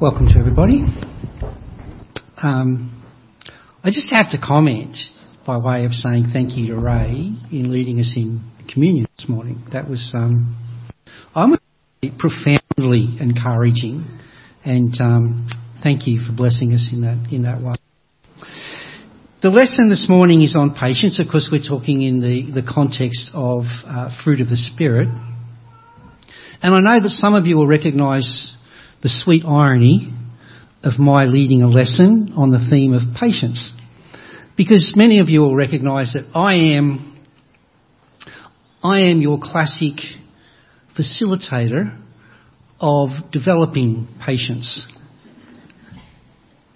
Welcome to everybody. Um, I just have to comment by way of saying thank you to Ray in leading us in communion this morning. That was, um, I'm profoundly encouraging, and um, thank you for blessing us in that in that way. The lesson this morning is on patience. Of course, we're talking in the, the context of uh, fruit of the Spirit. And I know that some of you will recognise the sweet irony of my leading a lesson on the theme of patience. Because many of you will recognise that I am, I am your classic facilitator of developing patience.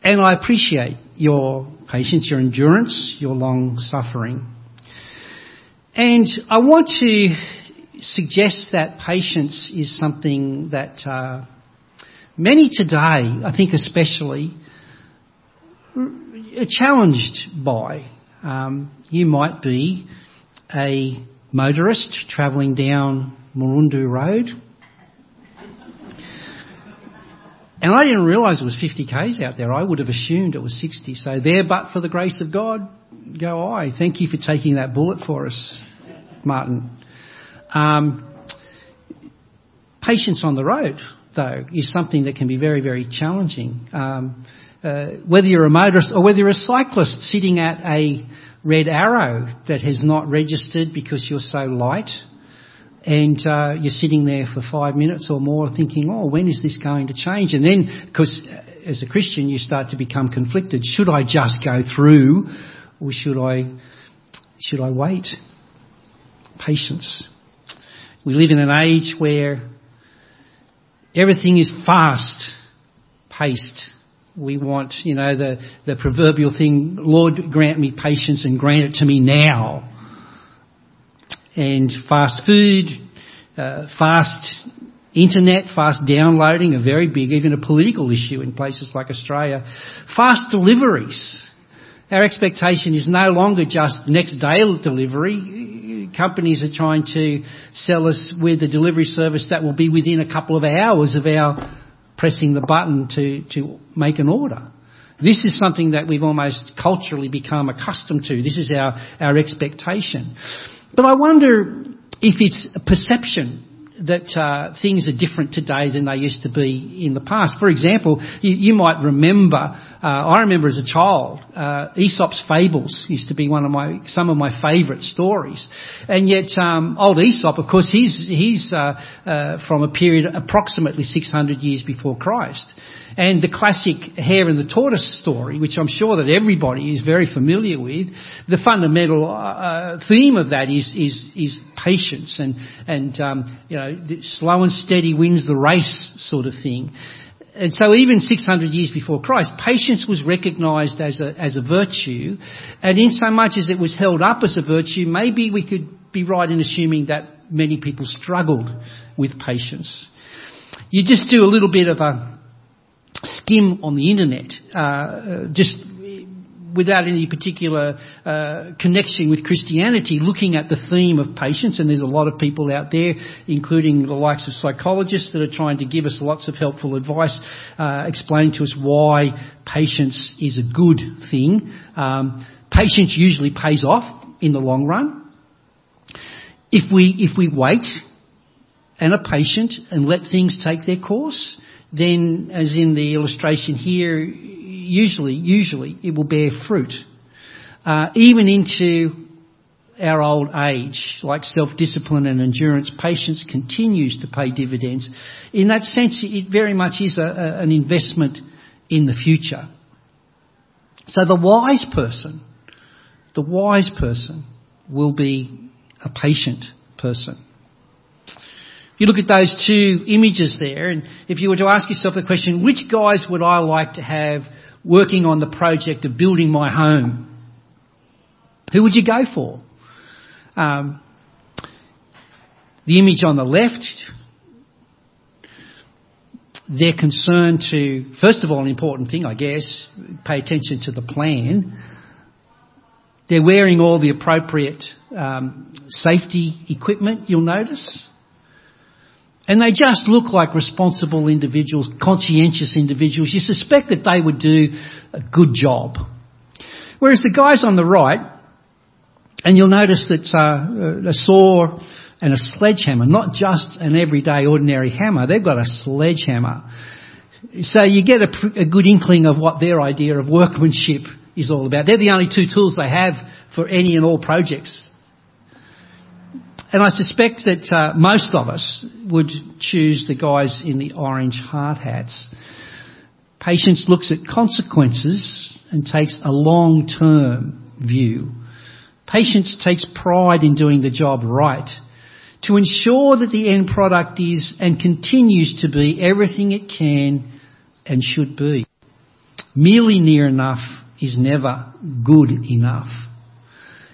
And I appreciate your patience, your endurance, your long suffering. And I want to suggest that patience is something that uh, Many today, I think especially, are challenged by. Um, you might be a motorist travelling down Murundu Road. And I didn't realise it was 50 k's out there. I would have assumed it was 60. So there, but for the grace of God, go I. Thank you for taking that bullet for us, Martin. Um, patience on the road though, is something that can be very, very challenging. Um, uh, whether you're a motorist or whether you're a cyclist sitting at a red arrow that has not registered because you're so light, and uh, you're sitting there for five minutes or more thinking, oh, when is this going to change? And then, because uh, as a Christian, you start to become conflicted. Should I just go through, or should I should I wait? Patience. We live in an age where Everything is fast paced. We want, you know, the, the proverbial thing, Lord, grant me patience and grant it to me now. And fast food, uh, fast internet, fast downloading, a very big, even a political issue in places like Australia. Fast deliveries. Our expectation is no longer just next day delivery companies are trying to sell us with a delivery service that will be within a couple of hours of our pressing the button to, to make an order. This is something that we've almost culturally become accustomed to. This is our, our expectation. But I wonder if it's a perception that uh, things are different today than they used to be in the past. For example, you, you might remember, uh, I remember as a child, uh, Aesop's fables used to be one of my some of my favourite stories, and yet um, old Aesop, of course, he's he's uh, uh, from a period approximately 600 years before Christ. And the classic hare and the tortoise story, which I'm sure that everybody is very familiar with, the fundamental uh, theme of that is is is patience and and um, you know slow and steady wins the race sort of thing. And so even 600 years before Christ, patience was recognized as a, as a virtue. And in so much as it was held up as a virtue, maybe we could be right in assuming that many people struggled with patience. You just do a little bit of a, skim on the internet, uh, uh, just without any particular uh, connection with Christianity, looking at the theme of patience, and there's a lot of people out there, including the likes of psychologists, that are trying to give us lots of helpful advice, uh, explaining to us why patience is a good thing. Um, patience usually pays off in the long run. If we if we wait and are patient and let things take their course, then as in the illustration here, usually, usually it will bear fruit. Uh, even into our old age, like self-discipline and endurance, patience continues to pay dividends. In that sense, it very much is a, a, an investment in the future. So the wise person, the wise person will be a patient person. You look at those two images there, and if you were to ask yourself the question, which guys would I like to have working on the project of building my home? Who would you go for? Um, the image on the left, they're concerned to, first of all, an important thing, I guess, pay attention to the plan. They're wearing all the appropriate um, safety equipment, you'll notice. And they just look like responsible individuals, conscientious individuals, you suspect that they would do a good job. Whereas the guys on the right, and you'll notice that uh, a saw and a sledgehammer, not just an everyday ordinary hammer, they've got a sledgehammer. So you get a, a good inkling of what their idea of workmanship is all about. They're the only two tools they have for any and all projects. And I suspect that uh, most of us would choose the guys in the orange hard hats. Patience looks at consequences and takes a long-term view. Patience takes pride in doing the job right to ensure that the end product is and continues to be everything it can and should be. Merely near enough is never good enough.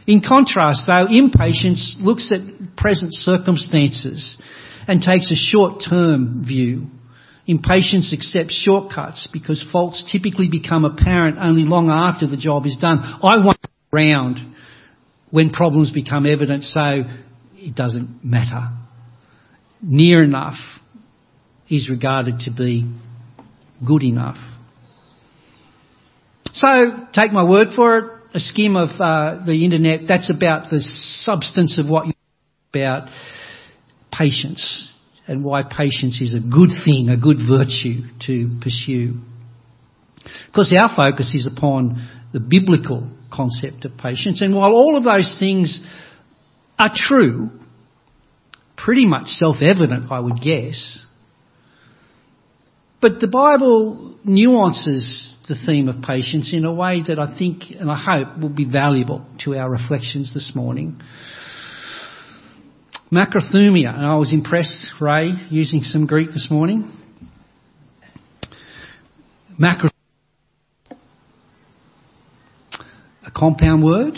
In contrast though, impatience looks at present circumstances and takes a short-term view. Impatience accepts shortcuts because faults typically become apparent only long after the job is done. I want around when problems become evident so it doesn't matter. Near enough is regarded to be good enough. So, take my word for it, a skim of uh, the internet, that's about the substance of what you about patience and why patience is a good thing, a good virtue to pursue. Of course, our focus is upon the biblical concept of patience, and while all of those things are true, pretty much self-evident, I would guess, but the Bible nuances the theme of patience in a way that I think and I hope will be valuable to our reflections this morning. Macrothumia, and I was impressed, Ray, using some Greek this morning. Macro, a compound word.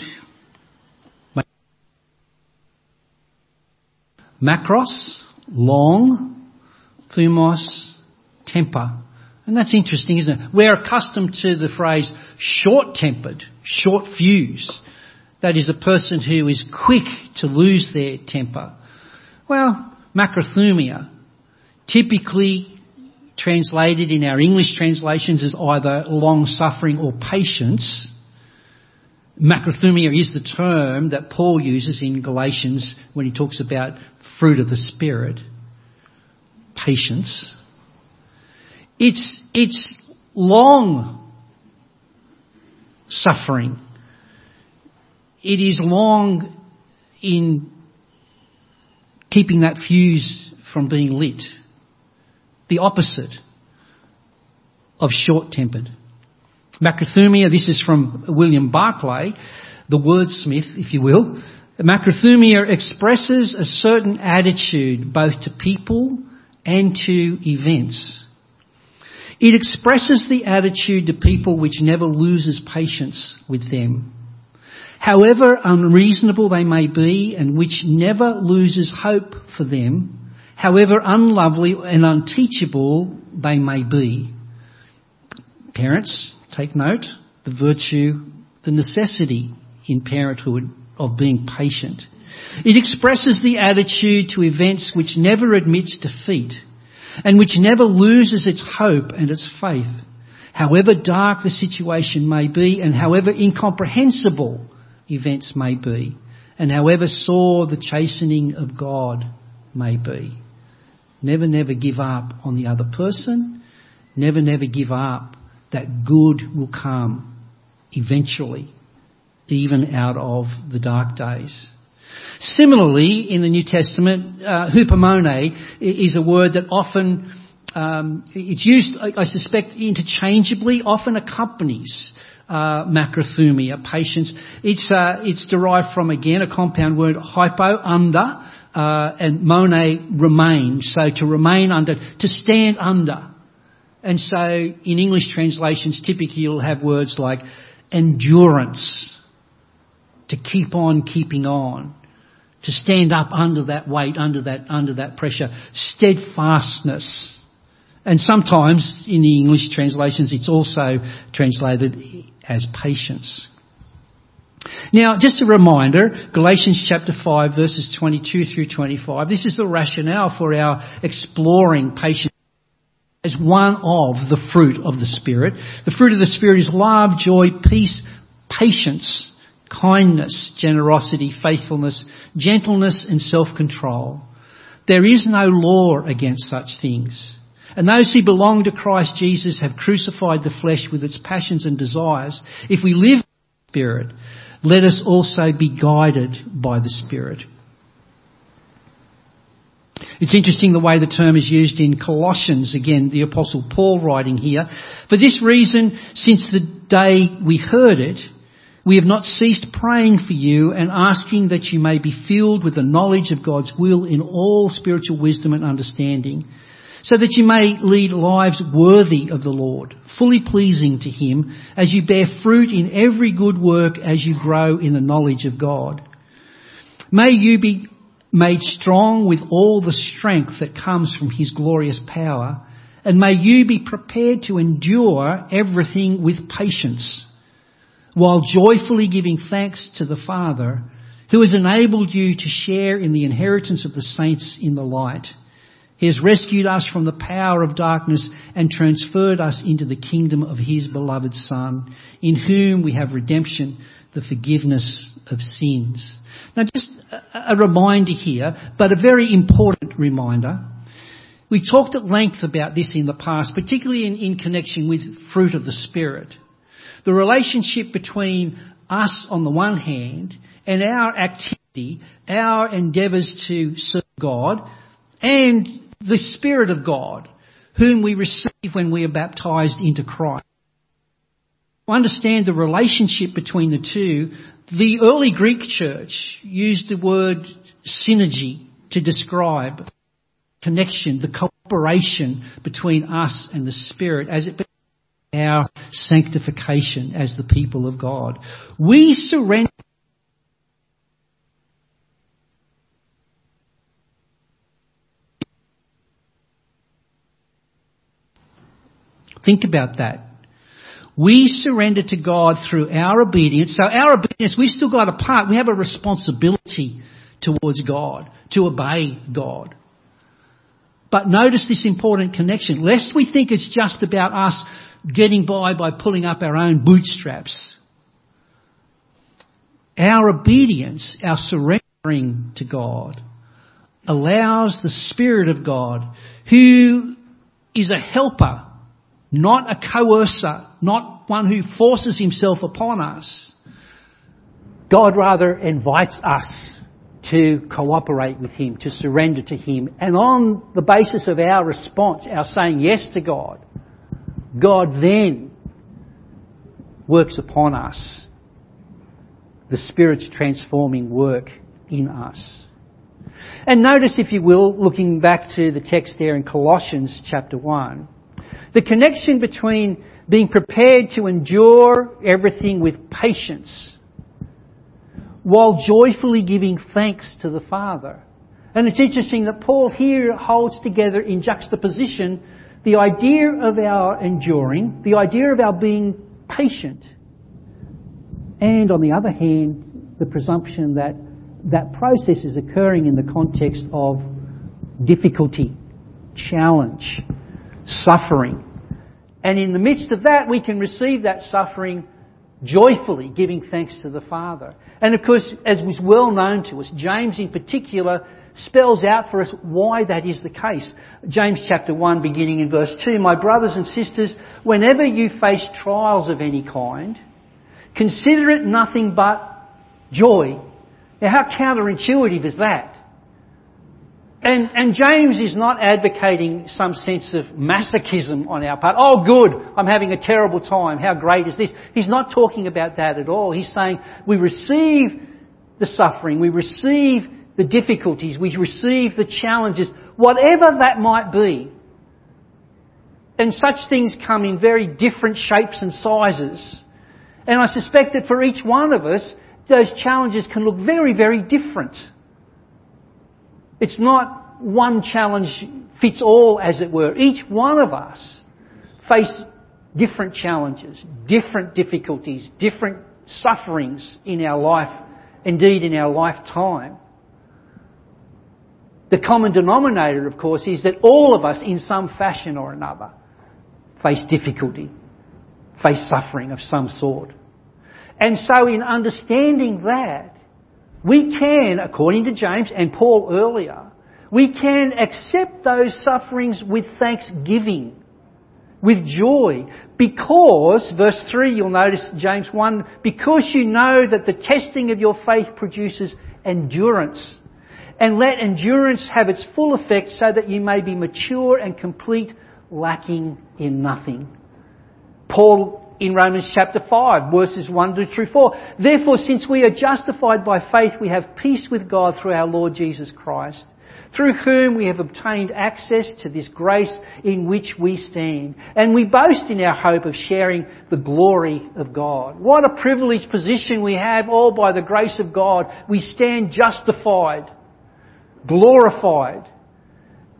Macros, long, thumos, temper. And that's interesting, isn't it? We're accustomed to the phrase short-tempered, short fuse. That is a person who is quick to lose their temper. Well, macrothumia, typically translated in our English translations as either long-suffering or patience. Macrothumia is the term that Paul uses in Galatians when he talks about fruit of the Spirit. Patience. It's, it's long suffering. It is long in keeping that fuse from being lit. The opposite of short-tempered. Macrothumia, this is from William Barclay, the wordsmith, if you will. Macrothumia expresses a certain attitude both to people and to events. It expresses the attitude to people which never loses patience with them. However unreasonable they may be and which never loses hope for them, however unlovely and unteachable they may be. Parents, take note, the virtue, the necessity in parenthood of being patient. It expresses the attitude to events which never admits defeat and which never loses its hope and its faith, however dark the situation may be and however incomprehensible events may be, and however sore the chastening of God may be. Never, never give up on the other person. Never, never give up that good will come eventually, even out of the dark days. Similarly, in the New Testament, uh, hupomone is a word that often um, it's used, I, suspect, interchangeably. Often accompanies uh, macrothumia, patience. It's uh, it's derived from again a compound word hypo under uh, and mone remain. So to remain under, to stand under. And so in English translations, typically you'll have words like endurance, to keep on keeping on to stand up under that weight, under that, under that pressure. Steadfastness. And sometimes in the English translations it's also translated as patience. Now, just a reminder, Galatians chapter 5 verses 22 through 25, this is the rationale for our exploring patience as one of the fruit of the Spirit. The fruit of the Spirit is love, joy, peace, patience, kindness, generosity, faithfulness, gentleness and self-control. There is no law against such things. And those who belong to Christ Jesus have crucified the flesh with its passions and desires. If we live in the Spirit, let us also be guided by the Spirit. It's interesting the way the term is used in Colossians, again, the apostle Paul writing here. For this reason, since the day we heard it, we have not ceased praying for you and asking that you may be filled with the knowledge of God's will in all spiritual wisdom and understanding, so that you may lead lives worthy of the Lord, fully pleasing to Him, as you bear fruit in every good work as you grow in the knowledge of God. May you be made strong with all the strength that comes from His glorious power, and may you be prepared to endure everything with patience, while joyfully giving thanks to the Father, who has enabled you to share in the inheritance of the saints in the light. He has rescued us from the power of darkness and transferred us into the kingdom of His beloved Son, in whom we have redemption, the forgiveness of sins. Now just a reminder here, but a very important reminder. We talked at length about this in the past, particularly in, in connection with fruit of the Spirit. The relationship between us on the one hand and our activity, our endeavours to serve God, and the Spirit of God, whom we receive when we are baptized into Christ. To understand the relationship between the two, the early Greek church used the word synergy to describe connection, the cooperation between us and the Spirit as it our sanctification as the people of God. We surrender Think about that. We surrender to God through our obedience. So our obedience, we've still got a part. We have a responsibility towards God, to obey God. But notice this important connection. Lest we think it's just about us getting by by pulling up our own bootstraps. Our obedience, our surrendering to God, allows the Spirit of God, who is a helper not a coercer, not one who forces himself upon us. God rather invites us to cooperate with Him, to surrender to Him. And on the basis of our response, our saying yes to God, God then works upon us the Spirit's transforming work in us. And notice, if you will, looking back to the text there in Colossians chapter 1, the connection between being prepared to endure everything with patience while joyfully giving thanks to the Father. And it's interesting that Paul here holds together in juxtaposition the idea of our enduring, the idea of our being patient, and on the other hand, the presumption that that process is occurring in the context of difficulty, challenge, suffering. And in the midst of that, we can receive that suffering joyfully, giving thanks to the Father. And of course, as was well known to us, James in particular spells out for us why that is the case. James chapter 1 beginning in verse 2, My brothers and sisters, whenever you face trials of any kind, consider it nothing but joy. Now how counterintuitive is that? And, and James is not advocating some sense of masochism on our part. Oh good, I'm having a terrible time. How great is this? He's not talking about that at all. He's saying we receive the suffering, we receive the difficulties, we receive the challenges, whatever that might be. And such things come in very different shapes and sizes. And I suspect that for each one of us, those challenges can look very, very different. It's not one challenge fits all, as it were. Each one of us face different challenges, different difficulties, different sufferings in our life, indeed in our lifetime. The common denominator, of course, is that all of us, in some fashion or another, face difficulty, face suffering of some sort. And so in understanding that, we can, according to James and Paul earlier, we can accept those sufferings with thanksgiving, with joy, because, verse 3, you'll notice James 1, because you know that the testing of your faith produces endurance. And let endurance have its full effect so that you may be mature and complete, lacking in nothing. Paul in Romans chapter 5, verses 1 through 4. Therefore, since we are justified by faith, we have peace with God through our Lord Jesus Christ through whom we have obtained access to this grace in which we stand. And we boast in our hope of sharing the glory of God. What a privileged position we have, all by the grace of God. We stand justified, glorified.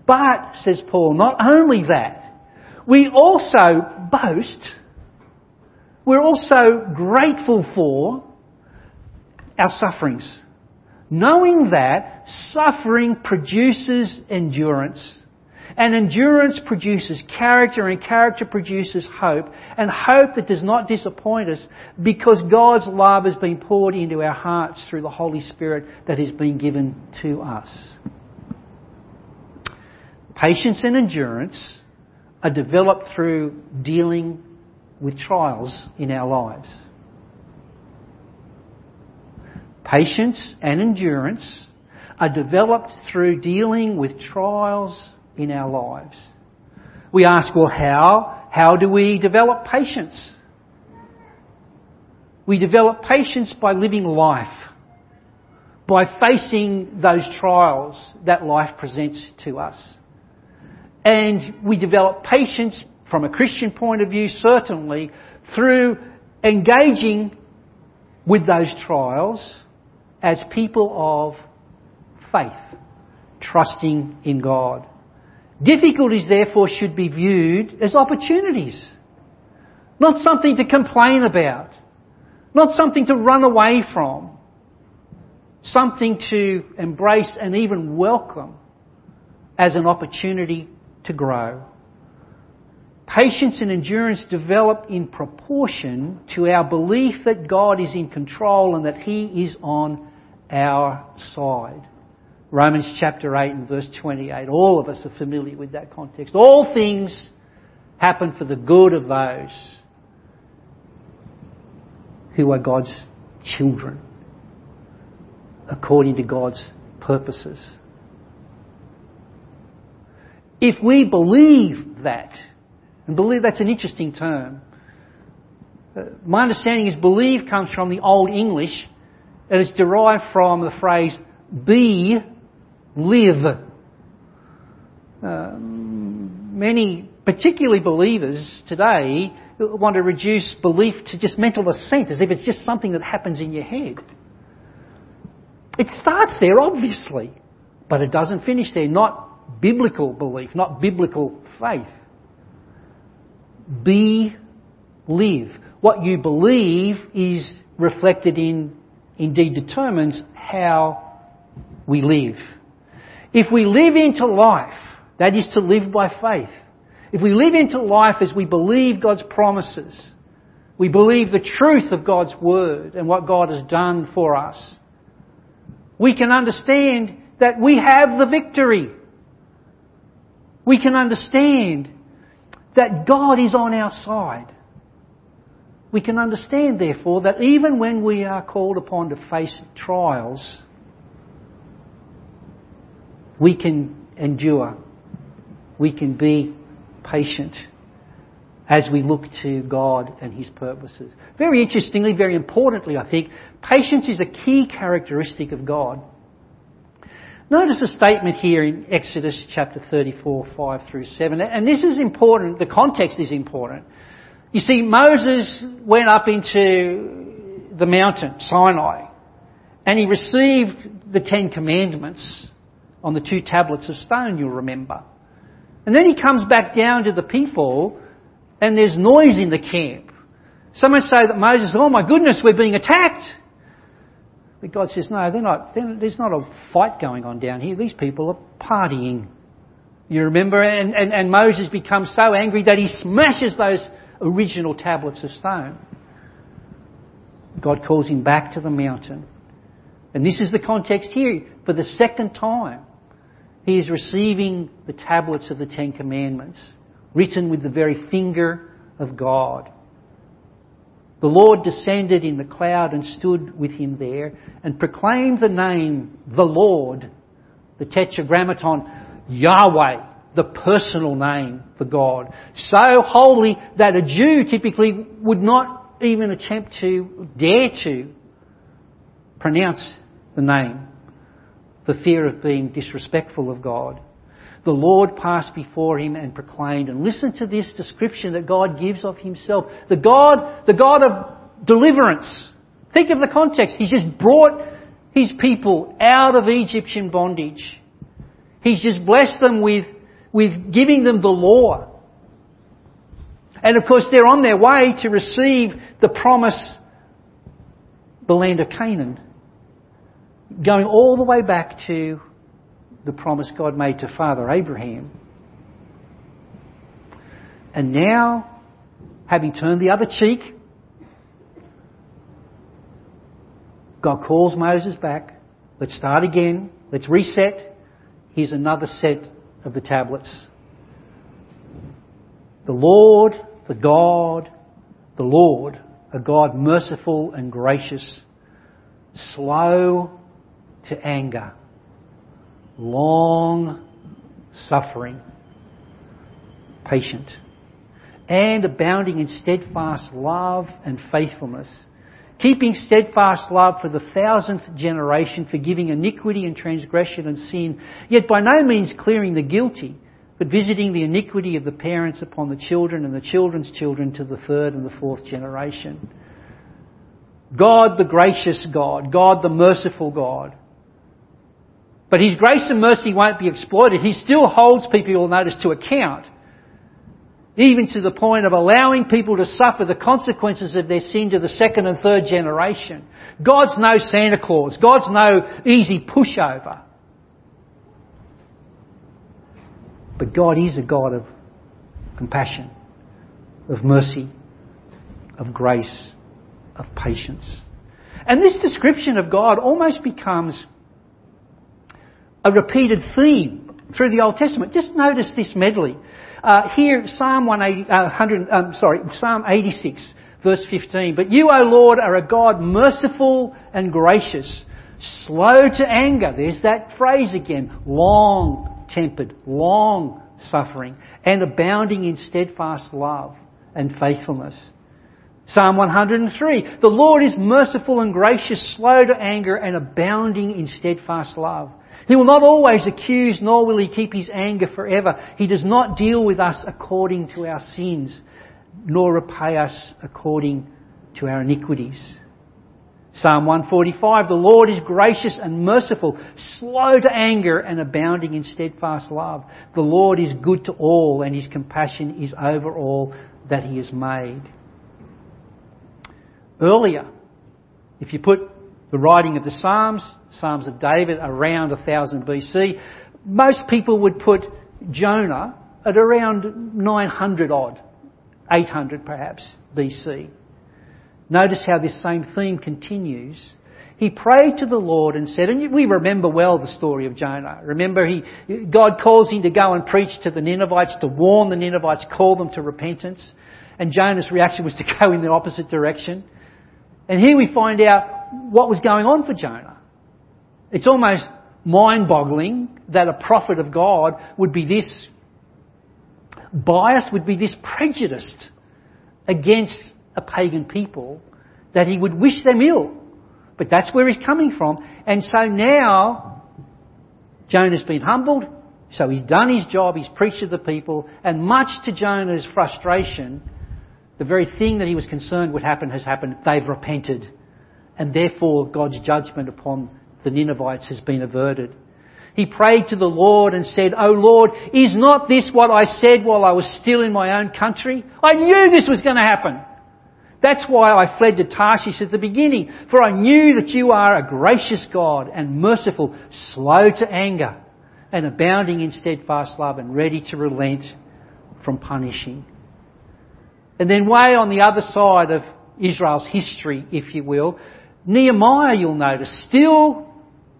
But, says Paul, not only that, we also boast, we're also grateful for our sufferings knowing that suffering produces endurance. And endurance produces character, and character produces hope, and hope that does not disappoint us because God's love has been poured into our hearts through the Holy Spirit that has been given to us. Patience and endurance are developed through dealing with trials in our lives. Patience and endurance are developed through dealing with trials in our lives. We ask, well, how? How do we develop patience? We develop patience by living life, by facing those trials that life presents to us. And we develop patience from a Christian point of view, certainly, through engaging with those trials as people of faith, trusting in God. Difficulties, therefore, should be viewed as opportunities, not something to complain about, not something to run away from, something to embrace and even welcome as an opportunity to grow. Patience and endurance develop in proportion to our belief that God is in control and that He is on our side. Romans chapter 8 and verse 28. All of us are familiar with that context. All things happen for the good of those who are God's children, according to God's purposes. If we believe that, and believe that's an interesting term, uh, my understanding is believe comes from the Old English and it is derived from the phrase be, live. Uh, many, particularly believers today, want to reduce belief to just mental assent, as if it's just something that happens in your head. It starts there, obviously, but it doesn't finish there. Not biblical belief, not biblical faith. Be, live. What you believe is reflected in indeed determines how we live. If we live into life, that is to live by faith, if we live into life as we believe God's promises, we believe the truth of God's Word and what God has done for us, we can understand that we have the victory. We can understand that God is on our side. We can understand, therefore, that even when we are called upon to face trials, we can endure. We can be patient as we look to God and His purposes. Very interestingly, very importantly, I think, patience is a key characteristic of God. Notice a statement here in Exodus chapter 34, 5 through 7, and this is important, the context is important. You see, Moses went up into the mountain, Sinai, and he received the Ten Commandments on the two tablets of stone, you'll remember. And then he comes back down to the people, and there's noise in the camp. Some would say that Moses, oh my goodness, we're being attacked. But God says, no, they're not, they're, there's not a fight going on down here. These people are partying. You remember? And, and, and Moses becomes so angry that he smashes those original tablets of stone. God calls him back to the mountain. And this is the context here. For the second time, he is receiving the tablets of the Ten Commandments, written with the very finger of God. The Lord descended in the cloud and stood with him there and proclaimed the name, the Lord, the Tetragrammaton, Yahweh, the personal name for God. So holy that a Jew typically would not even attempt to, dare to, pronounce the name for fear of being disrespectful of God. The Lord passed before him and proclaimed, and listen to this description that God gives of himself. The God, the God of deliverance. Think of the context. He's just brought his people out of Egyptian bondage. He's just blessed them with, with giving them the law. And of course they're on their way to receive the promise, the land of Canaan. Going all the way back to the promise God made to Father Abraham. And now, having turned the other cheek, God calls Moses back. Let's start again. Let's reset. Here's another set of the tablets. The Lord, the God, the Lord, a God merciful and gracious, slow to anger, long suffering, patient, and abounding in steadfast love and faithfulness, keeping steadfast love for the thousandth generation, forgiving iniquity and transgression and sin, yet by no means clearing the guilty, but visiting the iniquity of the parents upon the children and the children's children to the third and the fourth generation. God the gracious God, God the merciful God, but His grace and mercy won't be exploited. He still holds people, you'll notice, to account. Even to the point of allowing people to suffer the consequences of their sin to the second and third generation. God's no Santa Claus. God's no easy pushover. But God is a God of compassion, of mercy, of grace, of patience. And this description of God almost becomes a repeated theme through the Old Testament. Just notice this medley. Uh, here, Psalm 180, uh, 100, um, sorry, Psalm 86, verse 15. But you, O Lord, are a God merciful and gracious, slow to anger. There's that phrase again. Long tempered, long suffering, and abounding in steadfast love and faithfulness. Psalm 103. The Lord is merciful and gracious, slow to anger, and abounding in steadfast love. He will not always accuse, nor will he keep his anger forever. He does not deal with us according to our sins, nor repay us according to our iniquities. Psalm 145, the Lord is gracious and merciful, slow to anger and abounding in steadfast love. The Lord is good to all and his compassion is over all that he has made. Earlier, if you put the writing of the Psalms, Psalms of David, around 1000 BC. Most people would put Jonah at around 900 odd, 800 perhaps BC. Notice how this same theme continues. He prayed to the Lord and said, and we remember well the story of Jonah. Remember he, God calls him to go and preach to the Ninevites, to warn the Ninevites, call them to repentance. And Jonah's reaction was to go in the opposite direction. And here we find out what was going on for Jonah. It's almost mind boggling that a prophet of God would be this biased, would be this prejudiced against a pagan people that he would wish them ill. But that's where he's coming from. And so now, Jonah's been humbled, so he's done his job, he's preached to the people, and much to Jonah's frustration, the very thing that he was concerned would happen has happened. They've repented and therefore God's judgment upon the Ninevites has been averted. He prayed to the Lord and said, O Lord, is not this what I said while I was still in my own country? I knew this was going to happen. That's why I fled to Tarshish at the beginning, for I knew that you are a gracious God and merciful, slow to anger, and abounding in steadfast love and ready to relent from punishing. And then way on the other side of Israel's history, if you will, Nehemiah, you'll notice, still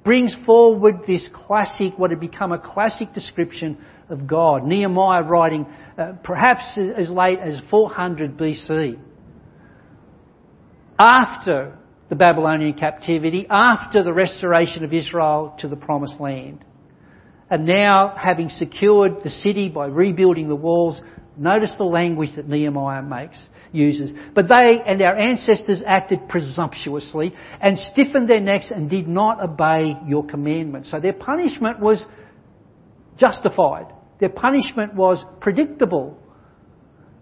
brings forward this classic, what had become a classic description of God. Nehemiah writing uh, perhaps as late as 400 BC. After the Babylonian captivity, after the restoration of Israel to the promised land. And now, having secured the city by rebuilding the walls, notice the language that Nehemiah makes uses. But they and our ancestors acted presumptuously and stiffened their necks and did not obey your commandments. So their punishment was justified. Their punishment was predictable.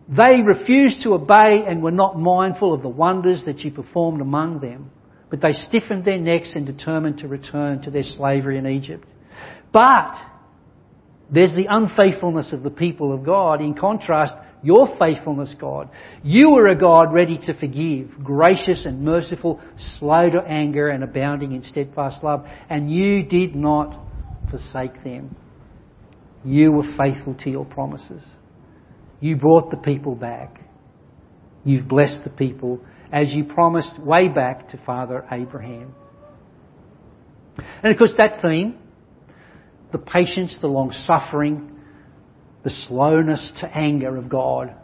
They refused to obey and were not mindful of the wonders that you performed among them. But they stiffened their necks and determined to return to their slavery in Egypt. But there's the unfaithfulness of the people of God. In contrast, your faithfulness, God. You are a God ready to forgive, gracious and merciful, slow to anger and abounding in steadfast love. And you did not forsake them. You were faithful to your promises. You brought the people back. You've blessed the people as you promised way back to Father Abraham. And of course that theme, the patience, the long suffering, the slowness to anger of God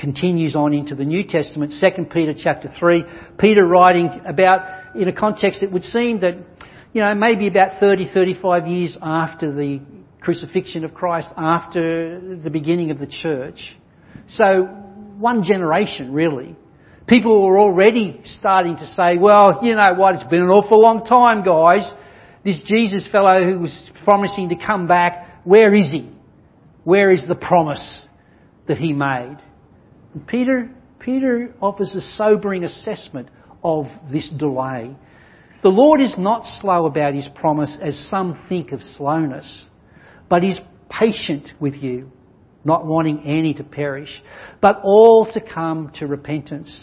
continues on into the New Testament, 2 Peter chapter 3. Peter writing about, in a context it would seem that, you know, maybe about 30, 35 years after the crucifixion of Christ, after the beginning of the church. So, one generation really. People were already starting to say, well, you know what, it's been an awful long time guys. This Jesus fellow who was promising to come back, where is he? Where is the promise that he made? And Peter, Peter offers a sobering assessment of this delay. The Lord is not slow about his promise as some think of slowness, but is patient with you, not wanting any to perish, but all to come to repentance.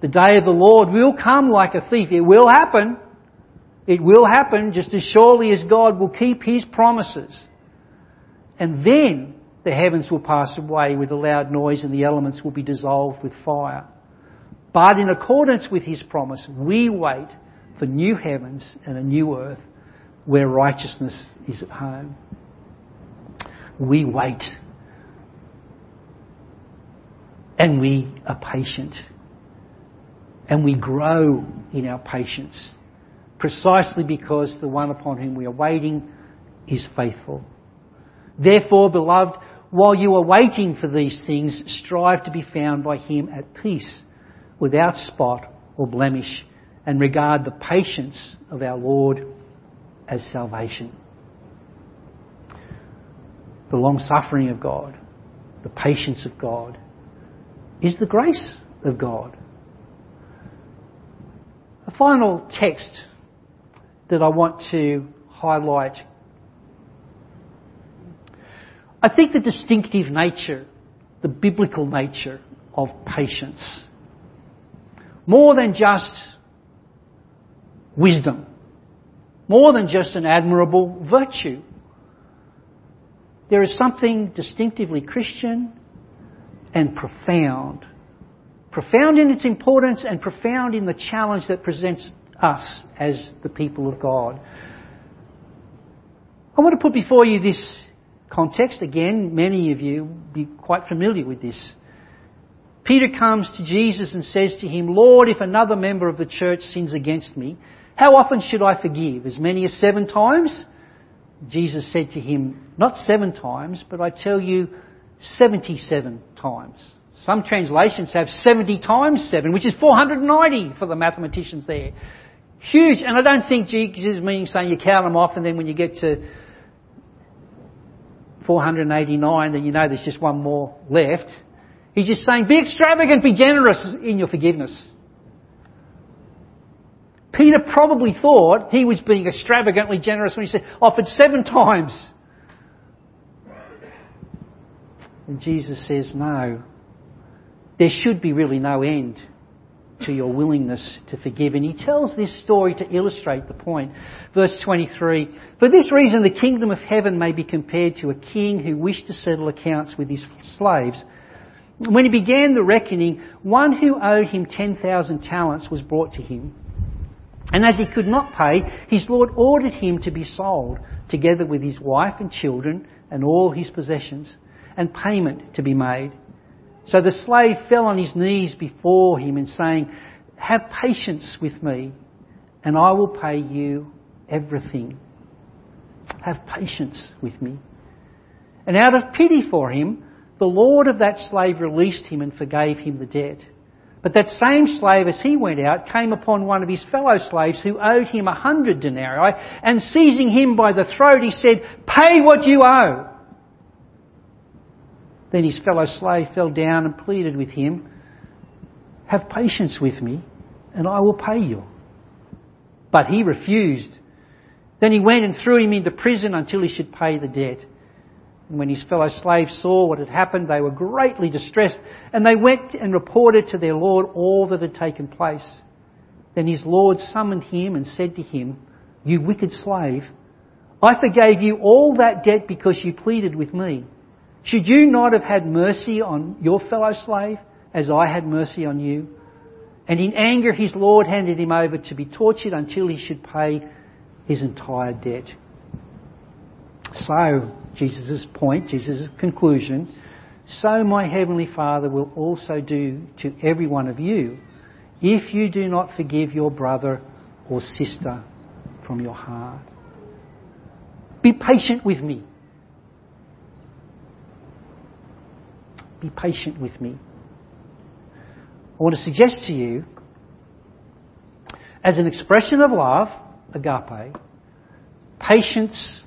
The day of the Lord will come like a thief. It will happen. It will happen just as surely as God will keep his promises. And then the heavens will pass away with a loud noise and the elements will be dissolved with fire. But in accordance with his promise, we wait for new heavens and a new earth where righteousness is at home. We wait. And we are patient. And we grow in our patience. Precisely because the one upon whom we are waiting is faithful. Therefore, beloved, while you are waiting for these things, strive to be found by him at peace, without spot or blemish, and regard the patience of our Lord as salvation. The long suffering of God, the patience of God, is the grace of God. A final text that I want to highlight I think the distinctive nature, the biblical nature of patience, more than just wisdom, more than just an admirable virtue, there is something distinctively Christian and profound. Profound in its importance and profound in the challenge that presents us as the people of God. I want to put before you this context, again, many of you be quite familiar with this. Peter comes to Jesus and says to him, Lord, if another member of the church sins against me, how often should I forgive? As many as seven times? Jesus said to him, Not seven times, but I tell you, 77 times. Some translations have 70 times 7, which is 490 for the mathematicians there. Huge, and I don't think Jesus is meaning saying you count them off and then when you get to 489, then you know there's just one more left. He's just saying, be extravagant, be generous in your forgiveness. Peter probably thought he was being extravagantly generous when he said, offered seven times. And Jesus says, no. There should be really no end to your willingness to forgive. And he tells this story to illustrate the point. Verse 23, For this reason the kingdom of heaven may be compared to a king who wished to settle accounts with his slaves. When he began the reckoning, one who owed him 10,000 talents was brought to him. And as he could not pay, his Lord ordered him to be sold, together with his wife and children and all his possessions, and payment to be made. So the slave fell on his knees before him and saying, Have patience with me, and I will pay you everything. Have patience with me. And out of pity for him, the Lord of that slave released him and forgave him the debt. But that same slave, as he went out, came upon one of his fellow slaves who owed him a hundred denarii, and seizing him by the throat, he said, Pay what you owe. Then his fellow slave fell down and pleaded with him, Have patience with me, and I will pay you. But he refused. Then he went and threw him into prison until he should pay the debt. And when his fellow slaves saw what had happened, they were greatly distressed, and they went and reported to their Lord all that had taken place. Then his Lord summoned him and said to him, You wicked slave, I forgave you all that debt because you pleaded with me. Should you not have had mercy on your fellow slave as I had mercy on you? And in anger, his Lord handed him over to be tortured until he should pay his entire debt. So, Jesus' point, Jesus' conclusion, so my heavenly Father will also do to every one of you if you do not forgive your brother or sister from your heart. Be patient with me. Be patient with me. I want to suggest to you, as an expression of love, agape, patience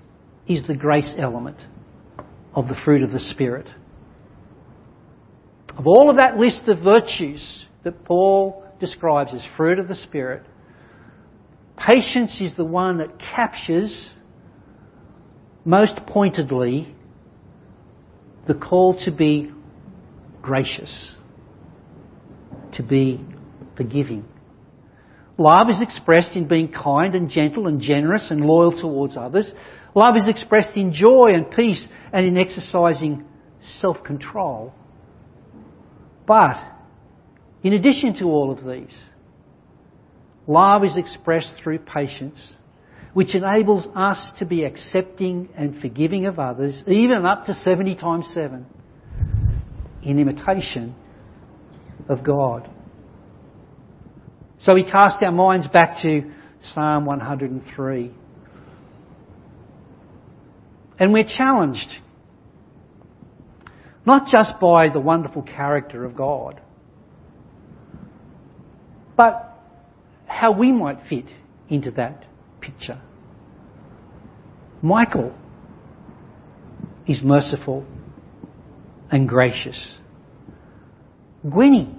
is the grace element of the fruit of the Spirit. Of all of that list of virtues that Paul describes as fruit of the Spirit, patience is the one that captures most pointedly the call to be gracious, to be forgiving. Love is expressed in being kind and gentle and generous and loyal towards others. Love is expressed in joy and peace and in exercising self control. But, in addition to all of these, love is expressed through patience, which enables us to be accepting and forgiving of others, even up to 70 times 7, in imitation of God. So we cast our minds back to Psalm 103. And we're challenged not just by the wonderful character of God, but how we might fit into that picture. Michael is merciful and gracious. Gwenny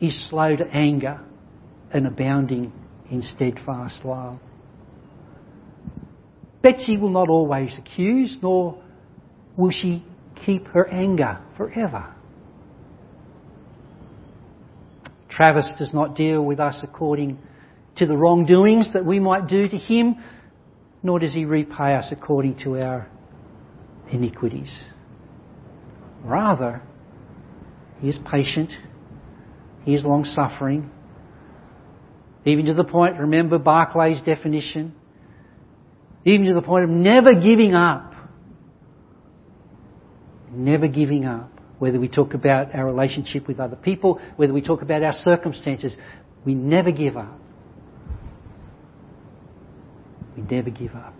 is slow to anger and abounding in steadfast love. Betsy will not always accuse, nor will she keep her anger forever. Travis does not deal with us according to the wrongdoings that we might do to him, nor does he repay us according to our iniquities. Rather, he is patient, he is long suffering, even to the point, remember Barclay's definition, even to the point of never giving up. Never giving up. Whether we talk about our relationship with other people, whether we talk about our circumstances, we never give up. We never give up.